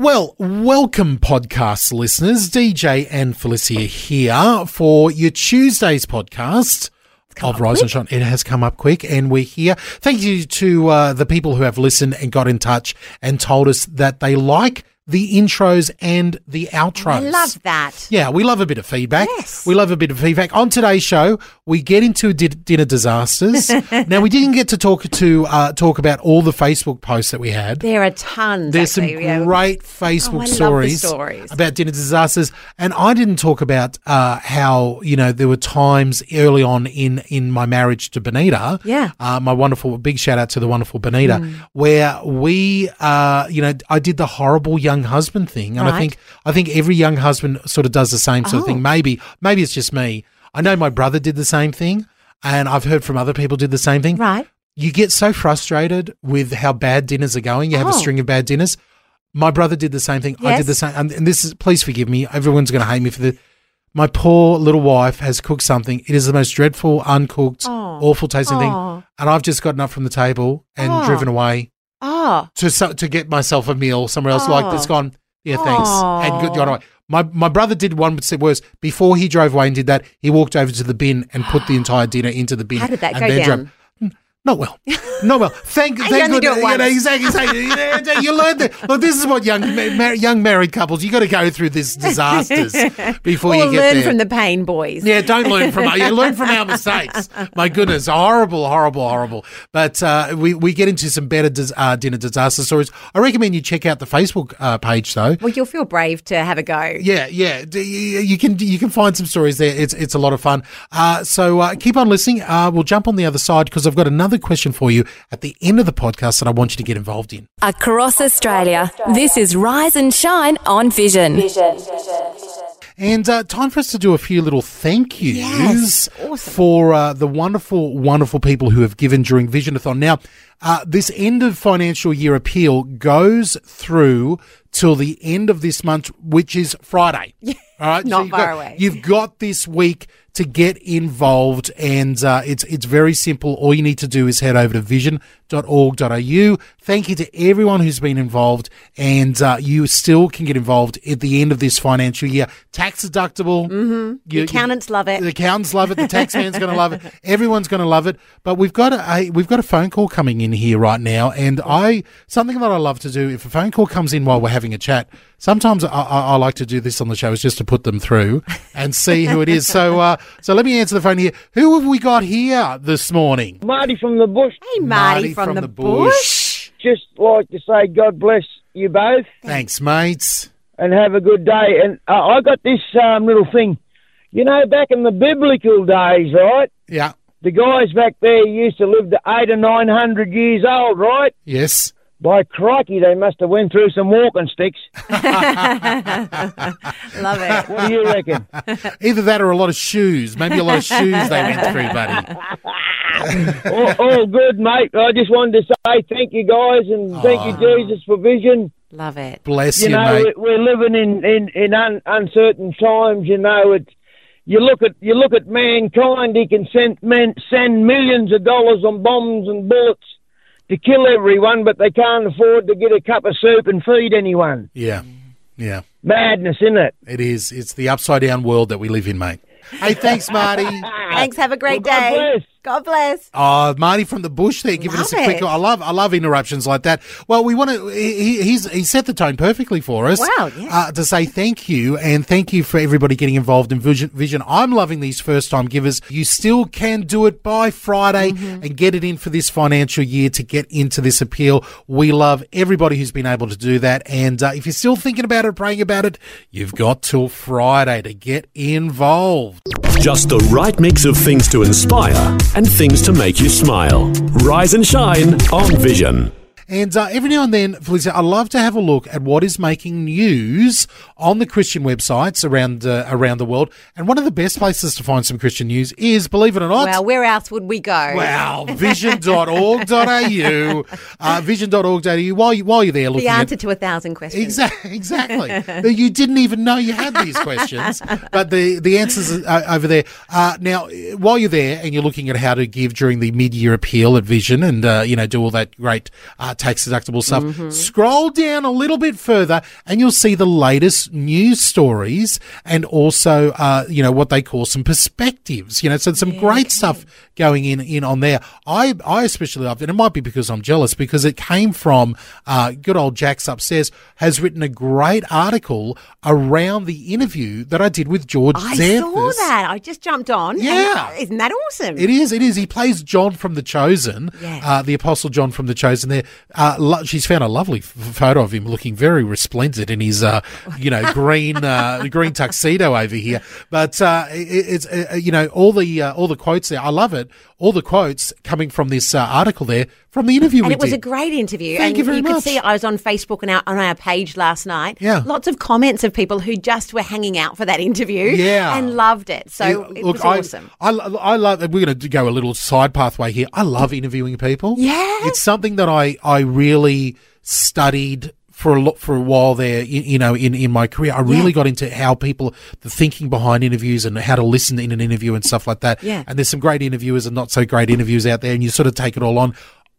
Well, welcome, podcast listeners. DJ and Felicia here for your Tuesday's podcast of Rise and Shine. It has come up quick, and we're here. Thank you to uh, the people who have listened and got in touch and told us that they like the intros and the outros. I love that. Yeah, we love a bit of feedback. Yes. We love a bit of feedback. On today's show, we get into di- dinner disasters. now, we didn't get to talk to uh, talk about all the Facebook posts that we had. There are tons. There's some. Yeah. great Oh, Facebook the stories, stories. about dinner disasters, and I didn't talk about uh, how you know there were times early on in in my marriage to Benita. Yeah. uh, my wonderful big shout out to the wonderful Benita, where we, uh, you know, I did the horrible young husband thing, and I think I think every young husband sort of does the same sort of Oh. thing. Maybe maybe it's just me. I know my brother did the same thing, and I've heard from other people did the same thing Right. you get so frustrated with how bad dinners are going. You have a Oh. string of bad dinners. My brother did the same thing. I did the same. And, and this is, please forgive me. Everyone's going to hate me for this. My poor little wife has cooked something. It is the most dreadful, uncooked, Oh. awful tasting thing. Oh. And I've just gotten up from the table and Oh. driven away Oh. to so- to get myself a meal somewhere else. Like this, ah. Oh. gone. Yeah, thanks. And good, Oh. gone away. My my brother did one step worse. Before he drove away and did that, he walked over to the bin and put the entire dinner into the bin. How did that and go down? drove- Not well. Not well. Thank, You thank only good. do it you know, exactly. exactly. you, learn that. Look, this is what young mar- young married couples. You got to go through this disasters before Or you get learn there. from the pain boys. Yeah, don't learn from yeah, learn from our mistakes. My goodness, horrible, horrible, horrible. But uh, we we get into some better dis- uh, dinner disaster stories. I recommend you check out the Facebook uh, page though. Well, you'll feel brave to have a go. Yeah, yeah, you you can you can find some stories there. It's it's a lot of fun. Uh, so uh, keep on listening. Uh, we'll jump on the other side because I've got another question for you at the end of the podcast that I want you to get involved in. Across Australia, this is Rise and Shine on Vision. And uh, time for us to do a few little thank yous Yes, awesome. for uh, the wonderful, wonderful people who have given during Visionathon. Now, uh, this end of financial year appeal goes through till the end of this month, which is Friday. All right, Not you've far got, away. You've got this week to get involved, and uh, it's it's very simple. All you need to do is head over to vision.org.au. Thank you to everyone who's been involved, and uh, you still can get involved at the end of this financial year. Tax deductible. Mm-hmm. The accountants love it. The accountants love it. The tax man's going to love it. Everyone's going to love it. But we've got a, a we've got a phone call coming in here right now, and I something that I love to do if a phone call comes in while we're having a chat. Sometimes I, I, I like to do this on the show is just to put them through and see who it is. So uh, so let me answer the phone here. Who have we got here this morning? Marty from the bush. Hey, Marty, from, the, bush. Just like to say God bless you both Thanks, mates. and have a good day. And uh, I got this um, little thing. You know, back in the biblical days, right? Yeah. The guys back there used to live to eight or nine hundred years old, right? Yes. By crikey, they must have went through some walking sticks. Love it. What do you reckon? Either that or a lot of shoes. Maybe a lot of shoes they went through, buddy. all, all good, mate. I just wanted to say thank you, guys, and thank you, oh. Jesus, for vision. Love it. Bless you you, know, mate. we're living in in in un, uncertain times. You know, it. You look at you look at mankind. He can send men, send millions of dollars on bombs and bullets to kill everyone, but they can't afford to get a cup of soup and feed anyone. Yeah. Yeah. Madness, isn't it? It is. It's the upside down world that we live in, mate. Hey, thanks, Marty. Thanks. Have a great Well, God day. Bless. God bless. Oh, Marty from the bush there, giving us a quick. it. I love, I love interruptions like that. Well, we want to. He, he's he set the tone perfectly for us. Wow, yeah. Uh, to say thank you and thank you for everybody getting involved in Vision. Vision. I'm loving these first time givers. You still can do it by Friday Mm-hmm. and get it in for this financial year to get into this appeal. We love everybody who's been able to do that. And uh, if you're still thinking about it, praying about it, you've got till Friday to get involved. Just the right mix of things to inspire and things to make you smile. Rise and shine on Vision. And uh, every now and then, Felicia, I love to have a look at what is making news on the Christian websites around uh, around the world. And one of the best places to find some Christian news is, believe it or not, Well, where else would we go? Wow, vision.org.au. Uh, vision.org.au. While, you, while you're there looking the at answer to a thousand questions. Exactly. Exactly. You didn't even know you had these questions, but the the answers are over there. Uh, now, while you're there and you're looking at how to give during the mid-year appeal at Vision, and uh, you know do all that great uh, tax deductible stuff, Mm-hmm. scroll down a little bit further, and you'll see the latest news stories and also uh, you know what they call some perspectives. You know, so some great stuff going in in on there. I I especially loved it. It might be because I'm jealous because it came from uh, good old Jack's upstairs has written a great article around the interview that I did with George I Xanthis. saw that. I just jumped on. Yeah. uh, isn't that awesome? It is. It is. He plays John from The Chosen, Yeah. uh, the Apostle John from The Chosen. There, uh, she's found a lovely photo of him looking very resplendent in his, uh, you know, green uh, green tuxedo over here. But uh, it, it's uh, you know all the all the quotes there. I love it. All the quotes coming from this uh, article there from the interview and it was did. a great interview. Thank and you very could much. see I was on Facebook and our, on our page last night. Yeah. Lots of comments of people who just were hanging out for that interview. Yeah. And loved it. So Yeah, it look, was I, awesome. I, I love. We're going to go a little side pathway here. I love interviewing people. Yeah. it's something that I I really studied for a lot for a while there. You, you know, in in my career, I really Yeah. got into how people the thinking behind interviews and how to listen in an interview and stuff like that. Yeah. and there's some great interviewers and not so great interviews out there, and you sort of take it all on.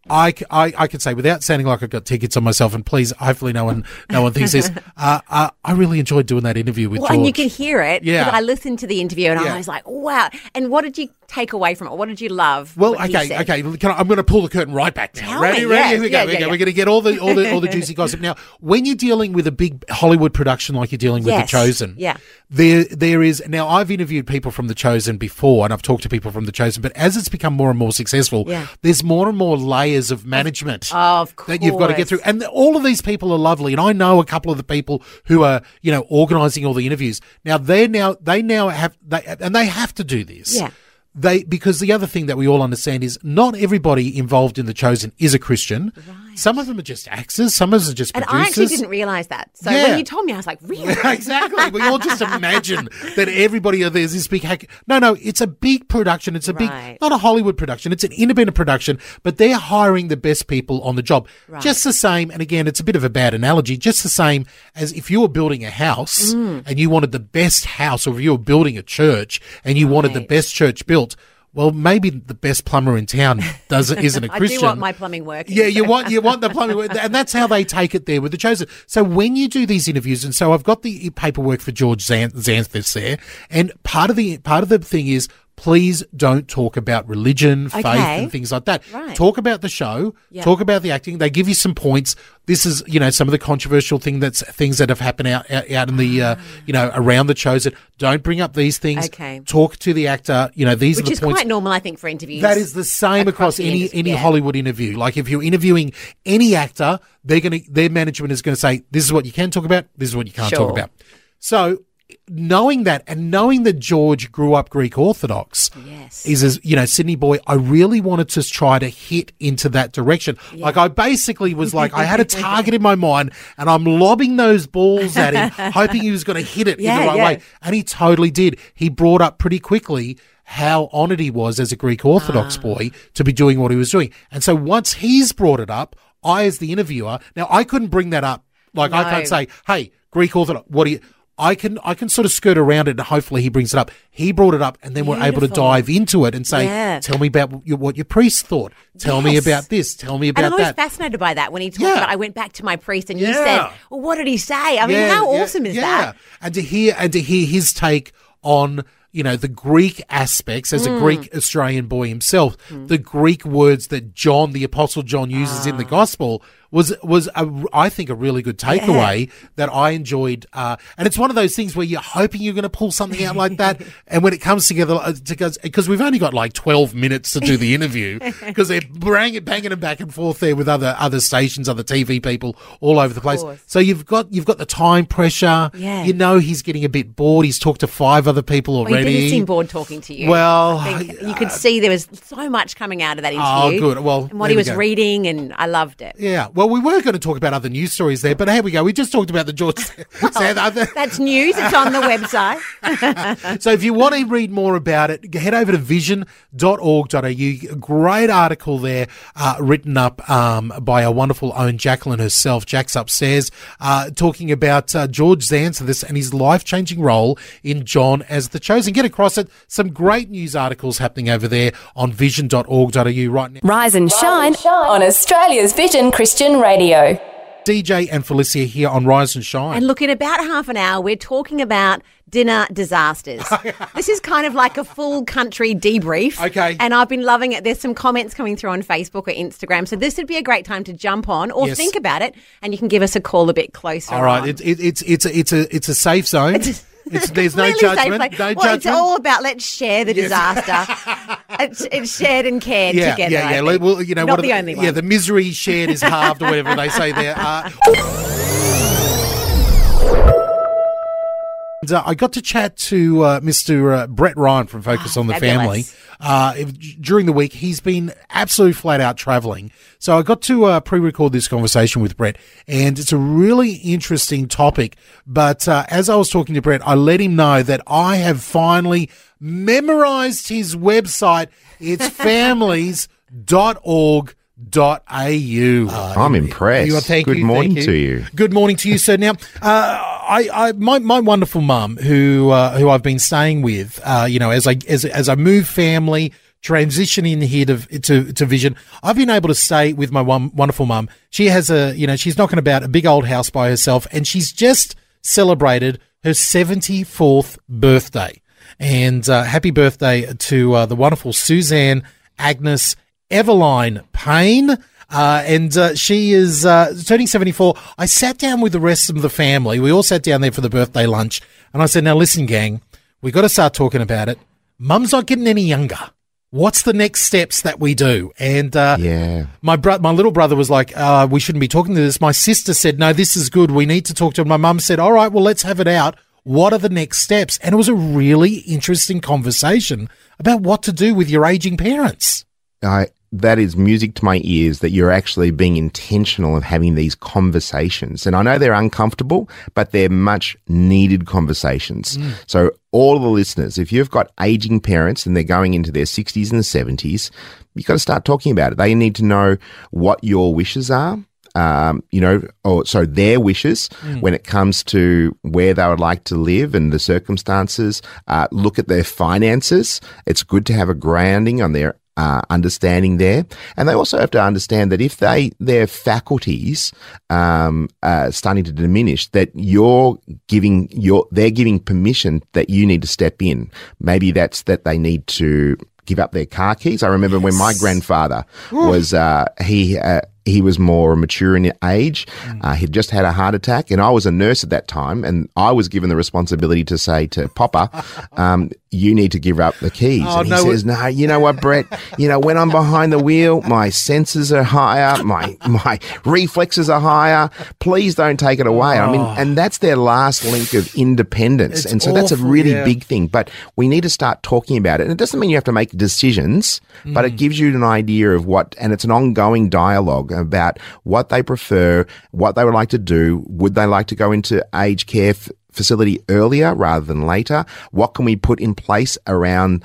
I, I, I could say without sounding like I've got tickets on myself, and please, hopefully, no one, no one thinks this. Uh, uh, I really enjoyed doing that interview with Well, George. and you can hear it. Yeah. I listened to the interview and Yeah. I was like, wow. And what did you take away from it? What did you love? Well, okay, okay. Can I, I'm going to pull the curtain right back now. Tell ready, me, ready. yes. Here we go. Yeah, we yeah, go. yeah. We're going to get all the all the all the juicy gossip now. When you're dealing with a big Hollywood production like you're dealing with Yes. The Chosen, Yeah. there there is now. I've interviewed people from The Chosen before, and I've talked to people from The Chosen. But as it's become more and more successful, Yeah. there's more and more layers of management Of that you've got to get through. And all of these people are lovely, and I know a couple of the people who are you know organising all the interviews. Now they now they now have they and they have to do this Yeah. they because the other thing that we all understand is not everybody involved in the chosen is a Christian. Some of them are just actors. Some of them are just And I actually didn't realize that. So Yeah. when you told me, I was like, really? exactly. We all just imagine that everybody there's this big hack. No, no, it's a big production. It's a Right. big, not a Hollywood production. It's an independent production, but they're hiring the best people on the job. Just the same. And again, it's a bit of a bad analogy. Just the same as if you were building a house Mm. and you wanted the best house, or if you were building a church and you wanted the best church built. Well, maybe the best plumber in town doesn't isn't a Christian. I do want my plumbing work. Yeah, you want you want the plumbing, work, and that's how they take it there with the chosen. So when you do these interviews, and so I've got the paperwork for George Xan- Xanthis there, and part of the part of the thing is. Please don't talk about religion, faith, Okay. and things like that. Right. Talk about the show. Yeah. Talk about the acting. They give you some points. This is, you know, some of the controversial thing that's things that have happened out out, out in the, uh, you know, around the chosen. Don't bring up these things. Ah. Okay. Talk to the actor. You know, these Which are the is points. quite normal, I think, for interviews. That is the same across, across any industry, any yeah. Hollywood interview. Like if you're interviewing any actor, they're gonna their management is gonna say, "This is what you can talk about. This is what you can't talk about." So knowing that and knowing that George grew up Greek Orthodox Yes. is as you know Sydney boy I really wanted to try to hit into that direction. Like I basically was like I had a target in my mind and I'm lobbing those balls at him hoping he was going to hit it in the right yeah. way. And he totally did. He brought up pretty quickly how honoured he was as a Greek Orthodox Ah. boy to be doing what he was doing. And so once he's brought it up I as the interviewer now I couldn't bring that up. Like I can't say hey Greek Orthodox what do you I can I can sort of skirt around it and hopefully he brings it up. He brought it up and then we're able to dive into it and say, Yeah. tell me about what your, what your priest thought. Tell me about this. Tell me about And I was that. fascinated by that when he talked Yeah. about. I went back to my priest, and you said, "Well, what did he say?" I mean, how yeah, awesome is yeah. that? And to hear and to hear his take on you know the Greek aspects as a Mm. Greek Australian boy himself, the Greek words that John, the Apostle John, uses Ah. in the Gospel was was a, I think a really good takeaway that I enjoyed. Uh, and it's one of those things where you're hoping you're going to pull something out like that, and when it comes together, uh, because we've only got like 12 minutes to do the interview because they're banging, banging it back and forth there with other other stations, other TV people all over the place. So you've got you've got the time pressure. Yeah. You know he's getting a bit bored. He's talked to five other people Well, he already. didn't seem bored talking to you. Well, you could see there was so much coming out of that interview. Oh, good. Well, and what he was go. reading, and I loved it. Yeah, Well, we were going to talk about other news stories there, but here we go. We just talked about the George. That's news. It's on the website. so if you want to read more about it, head over to vision.org.au. Great article there uh, written up um, by our wonderful own Jacqueline herself. Jack's upstairs uh, talking about uh, George Xanthilis and his life changing role in John as the Chosen. Get across it. Some great news articles happening over there on vision.org.au right now. Rise and shine on Australia's Vision Christian Radio. DJ and Felicia here on Rise and Shine. And look, in about half an hour, we're talking about dinner disasters. this is kind of like a full country debrief. Okay. And I've been loving it. There's some comments coming through on Facebook or Instagram. So this would be a great time to jump on or Yes. think about it. And you can give us a call a bit closer. All right, on. it, it, it's it's a, it's a it's a safe zone. It's, there's no Really judgment. No well, judgment. it's all about let's share the Yes. disaster. it's, it's shared and cared yeah, together. yeah, yeah. Well, you know, not what are the only one. Yeah, the misery shared is halved, or whatever they say there. Uh, And, uh, I got to chat to uh, Mr. Uh, Brett Ryan from Focus on the Family fabulous. uh, if- during the week. He's been absolutely flat out traveling. So I got to uh, pre record this conversation with Brett, and it's a really interesting topic. But uh, as I was talking to Brett, I let him know that I have finally memorized his website. It's families.org.au. I'm impressed. You thank Good you, morning thank to you. Good morning to you. So now, uh, I, I, my, my wonderful mum, who, uh, who I've been staying with, uh, you know, as I, as, as I move family, transition in here to, to, to Vision, I've been able to stay with my one, wonderful mum. She has a, you know, she's knocking about a big old house by herself, and she's just celebrated her 74th birthday. And uh, happy birthday to uh, the wonderful Suzanne Agnes Eveline Paine. Uh, and uh, she is uh, turning 74. I sat down with the rest of the family. We all sat down there for the birthday lunch. And I said, Now listen, gang, we've got to start talking about it. Mum's not getting any younger. What's the next steps that we do? And uh, Yeah. my bro- my little brother was like, uh, "We shouldn't be talking to this." My sister said, "No, this is good. We need to talk to him." My mum said, "All right, well, let's have it out. What are the next steps?" And it was a really interesting conversation about what to do with your aging parents. I, that is music to my ears that you're actually being intentional of having these conversations. And I know they're uncomfortable, but they're much needed conversations. So, all the listeners, if you've got aging parents and they're going into their 60s and 70s, you've got to start talking about it. They need to know what your wishes are. Um, you know, or so their wishes when it comes to where they would like to live and the circumstances. Uh, look at their finances. It's good to have a grounding on their uh, understanding there, and they also have to understand that if they their faculties um, uh, starting to diminish, that you're giving your they're giving permission that you need to step in. Maybe that's that they need to give up their car keys. I remember when my grandfather was uh, he. Uh, he was more mature in age. Uh, he'd just had a heart attack, and I was a nurse at that time, and I was given the responsibility to say to Papa, um, "You need to give up the keys." Oh, and he no, says, "No, you know what, Brett? You know when I'm behind the wheel, my senses are higher, my my reflexes are higher. Please don't take it away." I mean, and that's their last link of independence, It's and so that's a really yeah. big thing. But we need to start talking about it, and it doesn't mean you have to make decisions, but Mm. it gives you an idea of what, and it's an ongoing dialogue about what they prefer, what they would like to do. Would they like to go into aged care f- facility earlier rather than later? What can we put in place around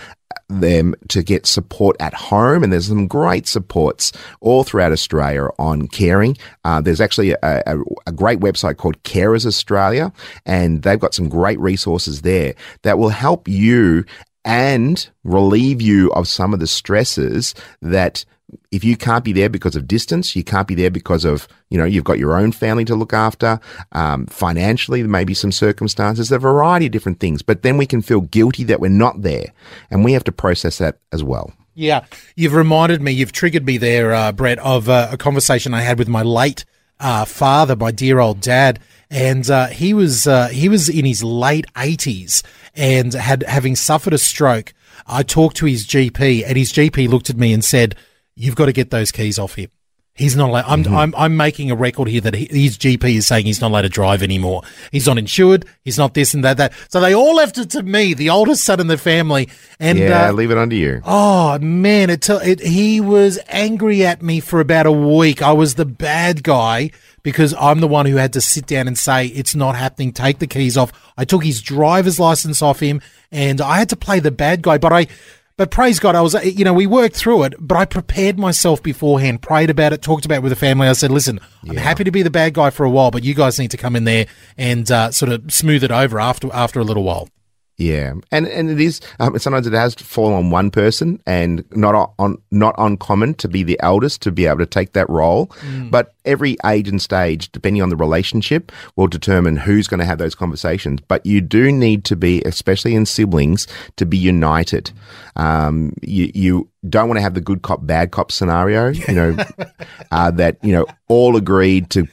them to get support at home? And there's some great supports all throughout Australia on caring. Uh, there's actually a, a, a great website called Carers Australia, and they've got some great resources there that will help you and relieve you of some of the stresses that if you can't be there because of distance, you can't be there because of, you know, you've got your own family to look after. Um, financially, there may be some circumstances, a variety of different things, but then we can feel guilty that we're not there. And we have to process that as well. Yeah, you've reminded me, you've triggered me there, uh, Brett, of uh, a conversation I had with my late uh, father, my dear old dad, and uh, he was uh, he was in his late eighties and had having suffered a stroke. I talked to his GP, and his GP looked at me and said, "You've got to get those keys off him." He's not allowed. I'm, I'm, I'm making a record here that he, his GP is saying he's not allowed to drive anymore. He's not insured. He's not this and that, that. So they all left it to me, the oldest son in the family. And, yeah, uh, leave it under you. Oh man, it, it he was angry at me for about a week. I was the bad guy because I'm the one who had to sit down and say it's not happening. Take the keys off. I took his driver's license off him, and I had to play the bad guy. But I, but praise God, I was you know we worked through it. But I prepared myself beforehand, prayed about it, talked about it with the family. I said, listen, I'm happy to be the bad guy for a while, but you guys need to come in there and uh, sort of smooth it over after after a little while. Yeah, and and it is um, sometimes it has to fall on one person, and not on not uncommon to be the eldest to be able to take that role. But every age and stage, depending on the relationship, will determine who's going to have those conversations. But you do need to be, especially in siblings, to be united. Um, you you don't want to have the good cop bad cop scenario. You know uh, that you know all agreed to.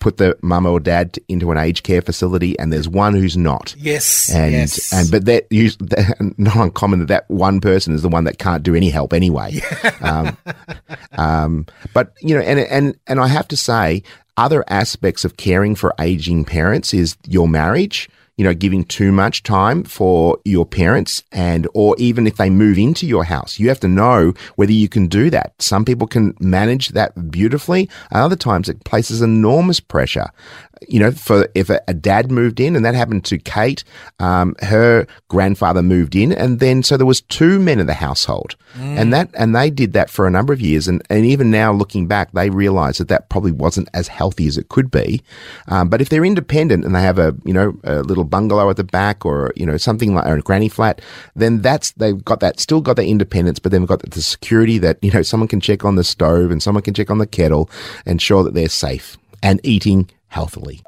Put the mum or dad into an aged care facility, and there's one who's not. Yes, And yes. and but that that- not uncommon that that one person is the one that can't do any help anyway. um, um, but you know, and and and I have to say, other aspects of caring for aging parents is your marriage. You know, giving too much time for your parents, and or even if they move into your house, you have to know whether you can do that. Some people can manage that beautifully, other times it places enormous pressure you know, for if a, a dad moved in, and that happened to Kate, um, her grandfather moved in, and then so there was two men in the household, and that and they did that for a number of years, and and even now looking back, they realise that that probably wasn't as healthy as it could be. Um, but if they're independent and they have a you know a little bungalow at the back or you know something like or a granny flat, then that's they've got that still got that independence, but then they've got the security that you know someone can check on the stove and someone can check on the kettle, and ensure that they're safe and eating healthily.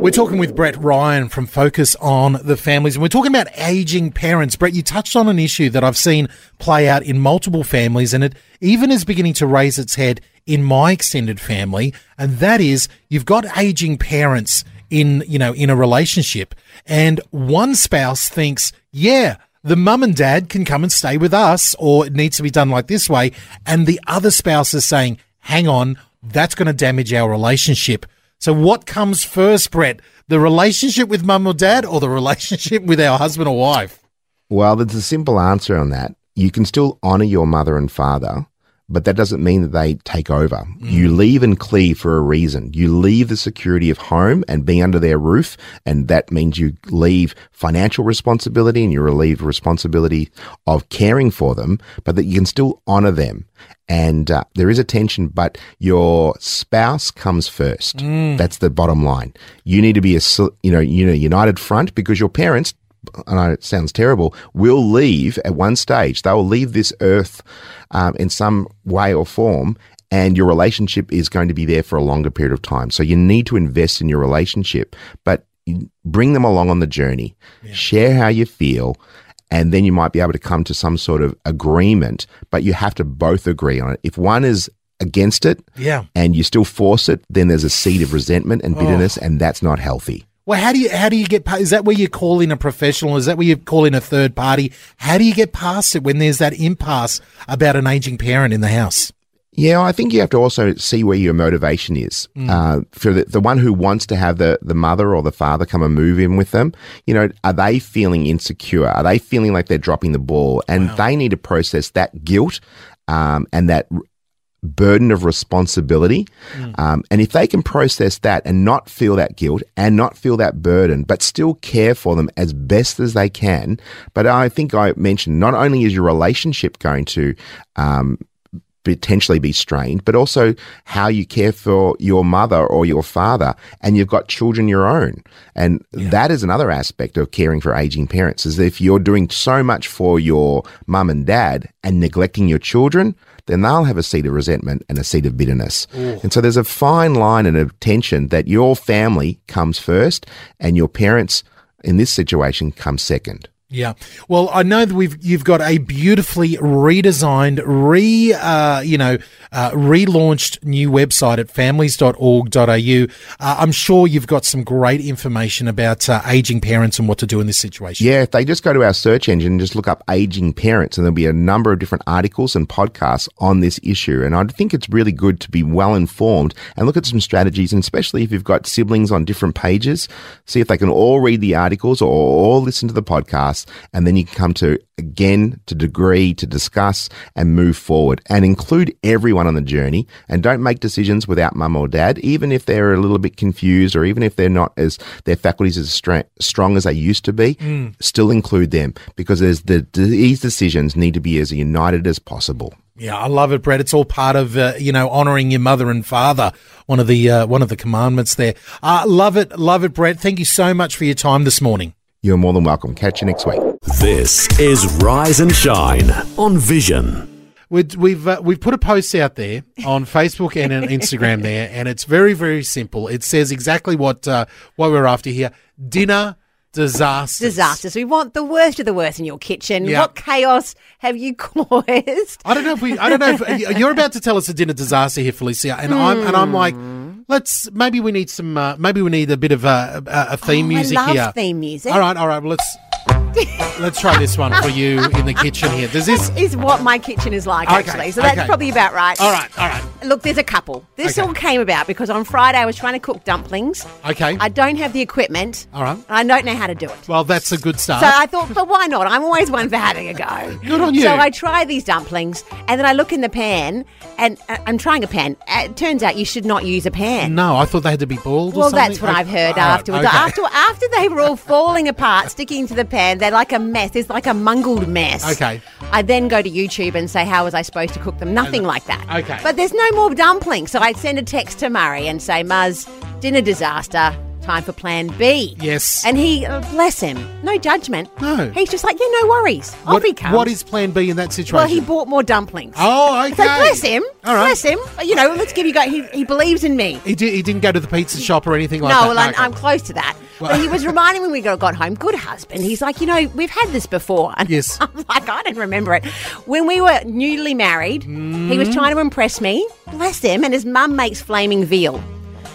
We're talking with Brett Ryan from Focus on the Families, and we're talking about aging parents. Brett, you touched on an issue that I've seen play out in multiple families, and it even is beginning to raise its head in my extended family, and that is you've got aging parents in, you know, in a relationship, and one spouse thinks, yeah, the mum and dad can come and stay with us, or it needs to be done like this way, and the other spouse is saying, hang on, that's going to damage our relationship. So what comes first, Brett? The relationship with mum or dad or the relationship with our husband or wife? Well, there's a simple answer on that. You can still honor your mother and father, but that doesn't mean that they take over. You leave and cleave for a reason. You leave the security of home and being under their roof, and that means you leave financial responsibility and you relieve responsibility of caring for them, but that you can still honor them. And uh, there is a tension, but your spouse comes first. That's the bottom line. You need to be a you know you know united front because your parents I know it sounds terrible, will leave at one stage. They will leave this earth um, in some way or form, and your relationship is going to be there for a longer period of time. So you need to invest in your relationship, but bring them along on the journey, share how you feel. And then you might be able to come to some sort of agreement, but you have to both agree on it. If one is against it Yeah. and you still force it, then there's a seed of resentment and bitterness, and that's not healthy. Well, how do you how do you get is that where you call in a professional? Is that where you call in a third party? How do you get past it when there's that impasse about an aging parent in the house? Yeah, I think you have to also see where your motivation is. Uh, for the, the one who wants to have the, the mother or the father come and move in with them, you know, are they feeling insecure? Are they feeling like they're dropping the ball? And they need to process that guilt um, and that burden of responsibility. Um, and if they can process that and not feel that guilt and not feel that burden, but still care for them as best as they can. But I think I mentioned not only is your relationship going to um, potentially be strained, but also how you care for your mother or your father, and you've got children your own. And that is another aspect of caring for aging parents is if you're doing so much for your mum and dad and neglecting your children, then they'll have a seed of resentment and a seed of bitterness. And so there's a fine line and a tension that your family comes first and your parents in this situation come second. Yeah. Well, I know that we've you've got a beautifully redesigned, re uh, you know, uh, relaunched new website at families.org.au. Uh, I'm sure you've got some great information about uh, aging parents and what to do in this situation. Yeah, if they just go to our search engine and just look up aging parents, and there'll be a number of different articles and podcasts on this issue. And I think it's really good to be well informed and look at some strategies, and especially if you've got siblings on different pages, see if they can all read the articles or all listen to the podcast, and then you can come to again to degree to discuss and move forward and include everyone on the journey and don't make decisions without mum or dad even if they're a little bit confused or even if they're not as their faculties as stra- strong as they used to be still include them because there's the these decisions need to be as united as possible Yeah, I love it, Brett. It's all part of uh, you know honoring your mother and father. One of the uh, one of the commandments there. Uh, love it, love it, Brett. Thank you so much for your time this morning. You're more than welcome catch you next week This is Rise and Shine on Vision. We've we've, uh, we've put a post out there on Facebook and on Instagram there, and it's very very simple. It says exactly what uh, what we're after here: dinner disasters. Disasters. We want the worst of the worst in your kitchen. Yeah. What chaos have you caused? I don't know if we. I don't know if you're about to tell us a dinner disaster here, Felicia, and I'm and I'm like, let's maybe we need some. Uh, maybe we need a bit of a, a, theme Oh, music I love here. theme music. All right, all right. Well, let's let's try this one for you in the kitchen here. Does this? Is what my kitchen is like, Okay, actually. So that's okay. probably about right. All right, all right. Look, there's a couple. This Okay. all came about because on Friday I was trying to cook dumplings. Okay. I don't have the equipment. All right. and I don't know how to do it. Well, that's a good start. So I thought, but why not? I'm always one for having a go. Good on you. So I try these dumplings, and then I look in the pan, and uh, I'm trying a pan. Uh, It turns out you should not use a pan. no, I thought they had to be boiled. or Well, something. that's what I've heard All right, afterwards. okay. After after they were all falling apart, sticking to the pan, they're like a mess. It's like a mungled mess. Okay. I then go to YouTube and say, how was I supposed to cook them? Nothing like that. Okay. But there's no more dumplings. So I'd send a text to Murray and say, Muzz, dinner disaster. Time for plan B. Yes. And he, uh, bless him, no judgment. No. He's just like, yeah, no worries. Off What, he comes. what is Plan B in that situation? Well, he bought more dumplings. Oh, okay. So bless him. All right. Bless him. You know, let's give you guys, he, he believes in me. He, did, he didn't go to the pizza shop or anything like that. no, well, I'm, Okay. I'm close to that. Well- but he was reminding me when we got, home, good husband. He's like, you know, we've had this before. And Yes. I'm like, I don't remember it. When we were newly married, he Mm. was trying to impress me. Bless him. And his mum makes flaming veal.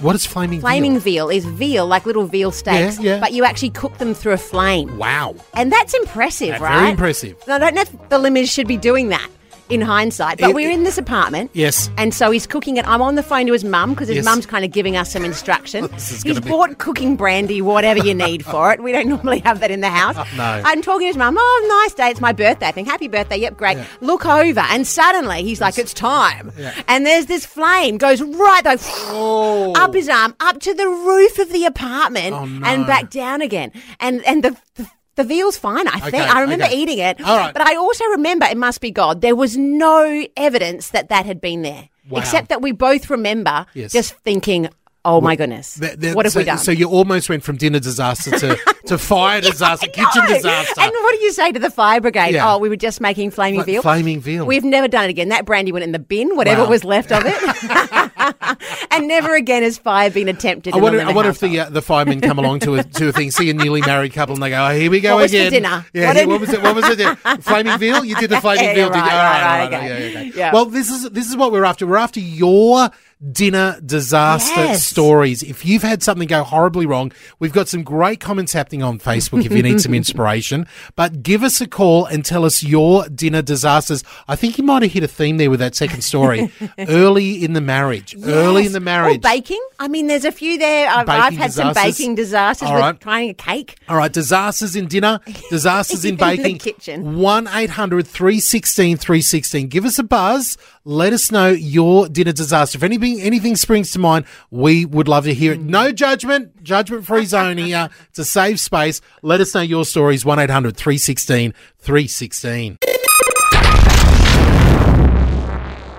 What is flaming veal? Flaming veal? veal is veal, like little veal steaks, Yeah, yeah. but you actually cook them through a flame. Wow. And that's impressive, That's right? very impressive. I don't know if the Limmers should be doing that in mm. hindsight, but It- we're in this apartment. Yes. And so he's cooking it. I'm on the phone to his mum because his Yes. mum's kind of giving us some instruction. He's be- bought cooking brandy, whatever you need for it. We don't normally have that in the house. No. I'm talking to his mum. Oh, nice day. It's my birthday. I think happy birthday. Yep, great. Look over, and suddenly he's like, "It's time." And there's this flame goes right though, Oh. up his arm, up to the roof of the apartment, Oh, no. and back down again. And and the. the the veal's fine, I think. Okay, I remember okay. eating it. Right. But I also remember, it must be God, there was no evidence that that had been there. Wow. Except that we both remember Yes. just thinking, oh my goodness, That- that- what have so, we done? So you almost went from dinner disaster to, to fire disaster, know. kitchen disaster. And what do you say to the fire brigade? Yeah. Oh, we were just making flaming Fla- veal. flaming veal. We've never done it again. That brandy went in the bin, whatever Wow. was left of it. and never again has fire been attempted. I wonder, I wonder if the uh, the firemen come along to a to a thing, see a newly married couple, and they go, "Oh, here we go What was again." dinner? Yeah, What yeah, what was it? What was it? Flaming veal. You did the flaming Yeah, veal. did you? right, okay. yeah, okay. Yeah. Well, this is this is what we're after. We're after your dinner disaster Yes. stories. If you've had something go horribly wrong, we've got some great comments happening on Facebook. If you need some inspiration, but give us a call and tell us your dinner disasters. I think you might have hit a theme there with that second story. Early in the marriage. Early in the marriage. Or baking. I mean, there's a few there. I've, I've had some baking disasters All with trying a cake. All right, disasters in dinner, disasters in In baking. kitchen. 1 800 316 316. Give us a buzz. Let us know your dinner disaster. If anything, anything springs to mind, we would love to hear it. No judgment, judgment free zone here. It's a safe space. Let us know your stories. 1 800 316 316.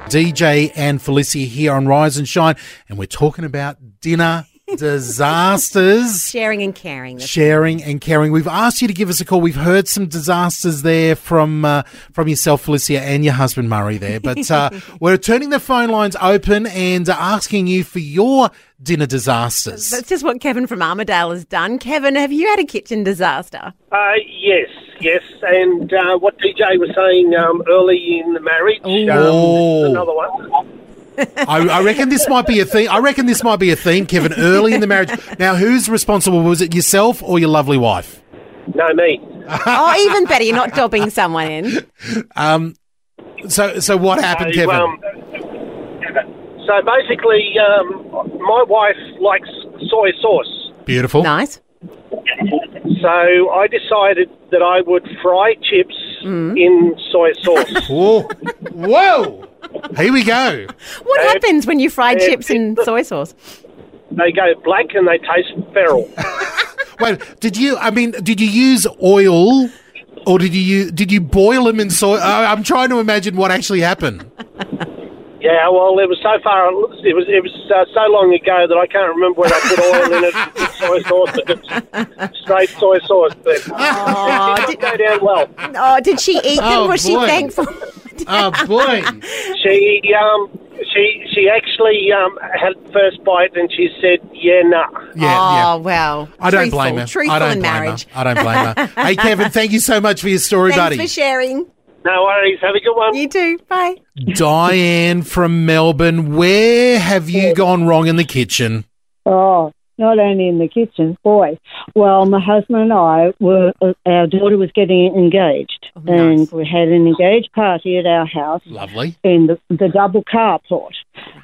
DJ and Felicia here on Rise and Shine, and we're talking about dinner disasters. Sharing and caring. Sharing and caring. We've asked you to give us a call. We've heard some disasters there from uh, from yourself, Felicia, and your husband Murray there. But uh, we're turning the phone lines open and uh, asking you for your dinner disasters. That's just what Kevin from Armadale has done. Kevin, have you had a kitchen disaster? Uh, yes, yes, and uh, what DJ was saying um, early in the marriage, um, Oh. another one. I, I reckon this might be a theme. I reckon this might be a theme, Kevin. Early in the marriage. Now, who's responsible? Was it yourself or your lovely wife? No, me. oh, even better, you're not dobbing someone in. Um, so, so what happened, So, Kevin? um, so basically, um, my wife likes soy sauce, Beautiful. Nice. so I decided that I would fry chips Mm. in soy sauce. Whoa. Whoa. Here we go. What Uh, happens when you fry uh, chips in soy sauce? they go black and they taste feral. Wait, did you? I mean, did you use oil, or did you use, did you boil them in soy? I I'm trying to imagine what actually happened. Yeah, well, it was so far. It was it was uh, so long ago that I can't remember whether I put oil in it, with soy sauce, or straight soy sauce. But Oh, it did, did go down well. oh, did she eat them? Oh, Was she thankful? Oh boy. She um she she actually um had first bite and she said, "Yeah, nah." Yeah, oh, yeah. well. I don't truthful, blame her. Truthful I don't in blame marriage. her. I don't blame her. hey, Kevin, thank you so much for your story, Thanks buddy. for sharing. No worries. Have a good one. You too. Bye. Diane from Melbourne, where have you gone wrong in the kitchen? Oh, not only in the kitchen, boy. Well, my husband and I were, uh, our daughter was getting engaged, Oh, nice. and we had an engaged party at our house Lovely. in the, the double carport,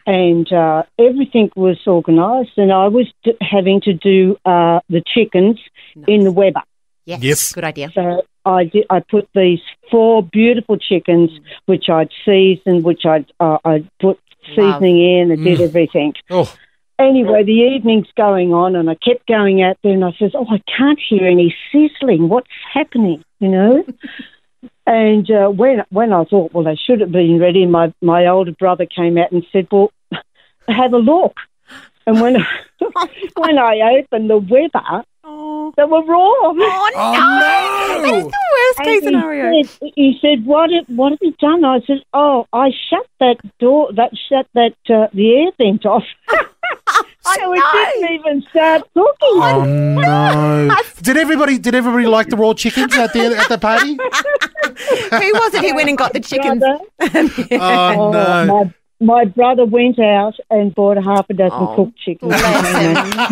and uh, everything was organised, and I was d- having to do uh, the chickens in the Weber. Yes. Yes. Good idea. So I did. I put these four beautiful chickens, which I'd seasoned, which I'd uh, I'd put Love. seasoning in, and did Mm. everything. Oh, Anyway, the evening's going on, and I kept going out there, and I says, "Oh, I can't hear any sizzling. What's happening?" You know. and uh, when when I thought, well, they should have been ready, my my older brother came out and said, "Well, have a look." And when when I opened the Weber, Oh, they were raw. oh no. Oh, That is the worst And case he scenario. Said, he said, "What? Have, what have you done?" I said, "Oh, I shut that door. That shut that uh, the air vent off, so it didn't even start cooking." oh no! Did everybody? Did everybody like the raw chickens at the at the party? Who was it who went and got the chickens? Brother, Oh oh, no! Oh, my, my brother went out and bought a half a dozen Oh, cooked chickens.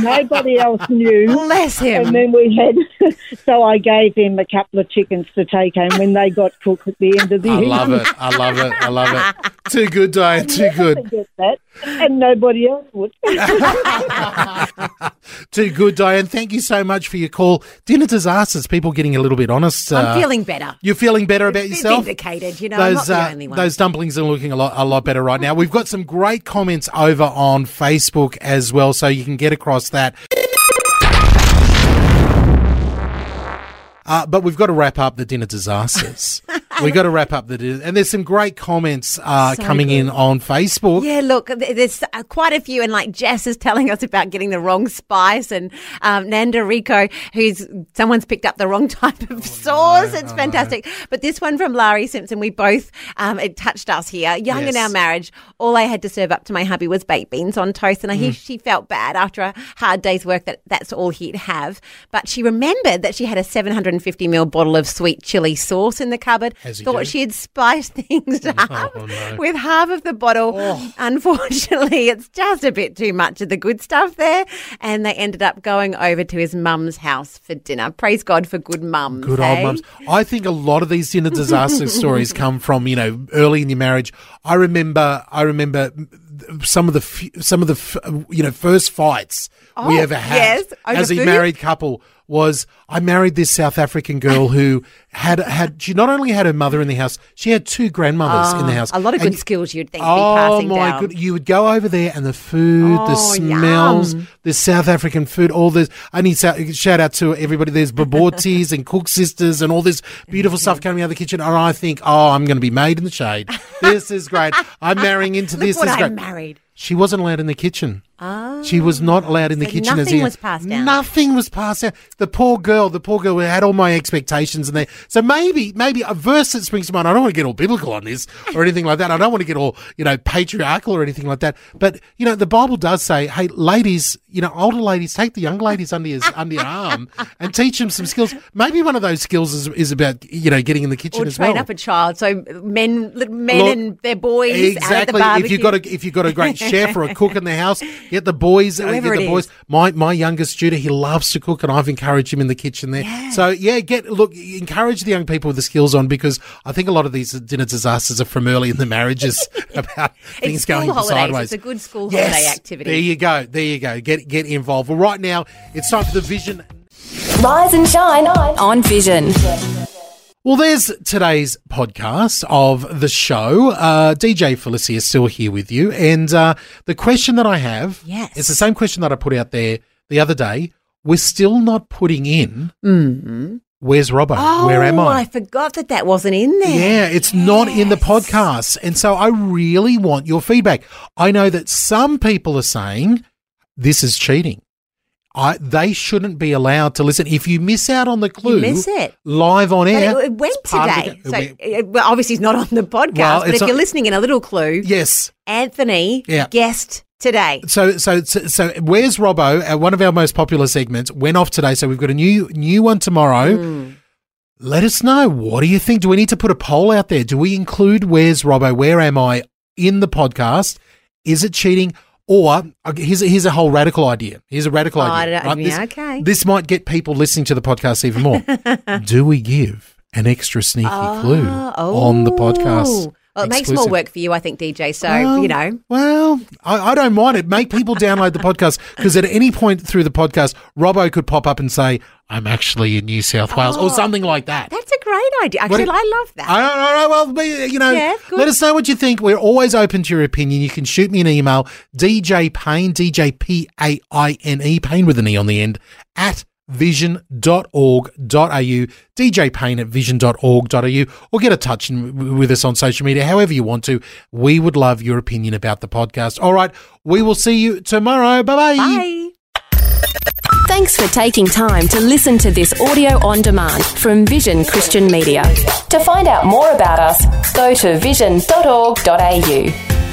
Nobody else knew. Bless him. And then we had, so I gave him a couple of chickens to take home when they got cooked at the end of the I evening. love it. I love it. I love it. Too good, Diane. Too good. That, and nobody else would. Too good, Diane. Thank you so much for your call. Dinner disasters. People getting a little bit honest. I'm uh, feeling better. You're feeling better about It's yourself. vindicated, you know. I'm not Those the uh, only one. those dumplings are looking a lot a lot better right now. We've got some great comments over on Facebook as well, so you can get across that. Uh, but we've got to wrap up the dinner disasters. we've got to wrap up the and there's some great comments uh, So coming in on Facebook. Yeah, look, there's uh, quite a few, and like Jess is telling us about getting the wrong spice, and um, Nanda Rico, who's someone's picked up the wrong type of sauce. It's fantastic. But this one from Larry Simpson, we both um, it touched us here. Young in our marriage, all I had to serve up to my hubby was baked beans on toast, and I Mm. he, she felt bad after a hard day's work that that's all he'd have. But she remembered that she had a 750 ml bottle of sweet chili sauce in the cupboard. Thought do. she had spiced things up Oh, no. with half of the bottle. Unfortunately, it's just a bit too much of the good stuff there. And they ended up going over to his mum's house for dinner. Praise God for good mums. Good eh? old mums. I think a lot of these dinner disaster stories come from you know early in your marriage. I remember. I remember some of the some of the you know first fights we Oh, ever had yes, as a food? married couple was I married this South African girl who had had she not only had her mother in the house, she had two grandmothers in the house. Ah, A lot of And good skills you'd think be Oh passing my down. good! You would go over there, and the food, the Oh, smells, yum. the South African food, all this. I need to shout out to everybody. There's Boboties and Koeksisters and all this beautiful stuff coming out of the kitchen. And I think, oh, I'm going to be made in the shade. This is great. I'm marrying into Look this. what this is I'm great. married. She wasn't allowed in the kitchen. She was ah, not allowed in the So kitchen. as nothing yet. was passed down. Nothing was passed down. The poor girl, the poor girl had all my expectations and they, so maybe, maybe a verse that springs to mind. I don't want to get all biblical on this or anything like that. I don't want to get all, you know, patriarchal or anything like that. But, you know, the Bible does say, hey, ladies, you know, older ladies, take the young ladies under your, under your arm and teach them some skills. Maybe one of those skills is, is about, you know, getting in the kitchen Or as train well. up a child. So men, men Look, and their boys out at the Exactly. If you've got a if you've got a great chef or a cook in the house, get the boys. uh, get the boys. is. My my youngest Judah, he loves to cook, and I've encouraged him in the kitchen there. So yeah, get look, encourage the young people with the skills on because I think a lot of these dinner disasters are from early in the marriages about things It's school going holidays. sideways. It's a good school Yes. holiday activity. There you go. There you go. Get get involved. Well, right now it's time for the vision. Rise and shine on Vision. Well, there's today's podcast of the show. Uh, DJ Felicity is still here with you. And uh, the question that I have Yes. it's the same question that I put out there the other day. We're still not putting in Where's Robbo? Oh, Where am I? I forgot that that wasn't in there. Yeah, it's not in the podcast. And so I really want your feedback. I know that some people are saying this is cheating. I, they shouldn't be allowed to listen. If you miss out on the clue miss it. live on But air, it, it went it's part of today. the- so, it went- uh, well, obviously, it's not on the podcast, Well, but if you're listening in a little clue, yes. Anthony Yeah. guessed today. So, so, so, so where's Robbo? Uh, one of our most popular segments went off today. So we've got a new, new one tomorrow. Hmm. Let us know. What do you think? Do we need to put a poll out there? Do we include Where's Robbo? Where am I in the podcast? Is it cheating? Or here's a, here's a whole radical idea. Here's a radical Oh, I idea. This, yeah, okay. This might get people listening to the podcast even more. do we give an extra sneaky clue oh, on the podcast? Oh. Oh. Well, it makes more work for you, I think, DJ. So, Well, you know. Well, I, I don't mind it. Make people download the podcast because at any point through the podcast, Robbo could pop up and say, I'm actually in New South Wales or oh, something like that. That's a great idea. Actually, I love that. I don't know. Well, be- you know, Yeah, good. let us know what you think. We're always open to your opinion. You can shoot me an email, DJ Paine, DJ P A I N E, Paine with an E on the end, at vision.org.au, DJ Paine at vision.org.au, or get a touch in, with us on social media, however you want to. We would love your opinion about the podcast. All right, we will see you tomorrow. Bye-bye. Bye. Thanks for taking time to listen to this audio on demand from Vision Christian Media. To find out more about us, go to vision.org.au.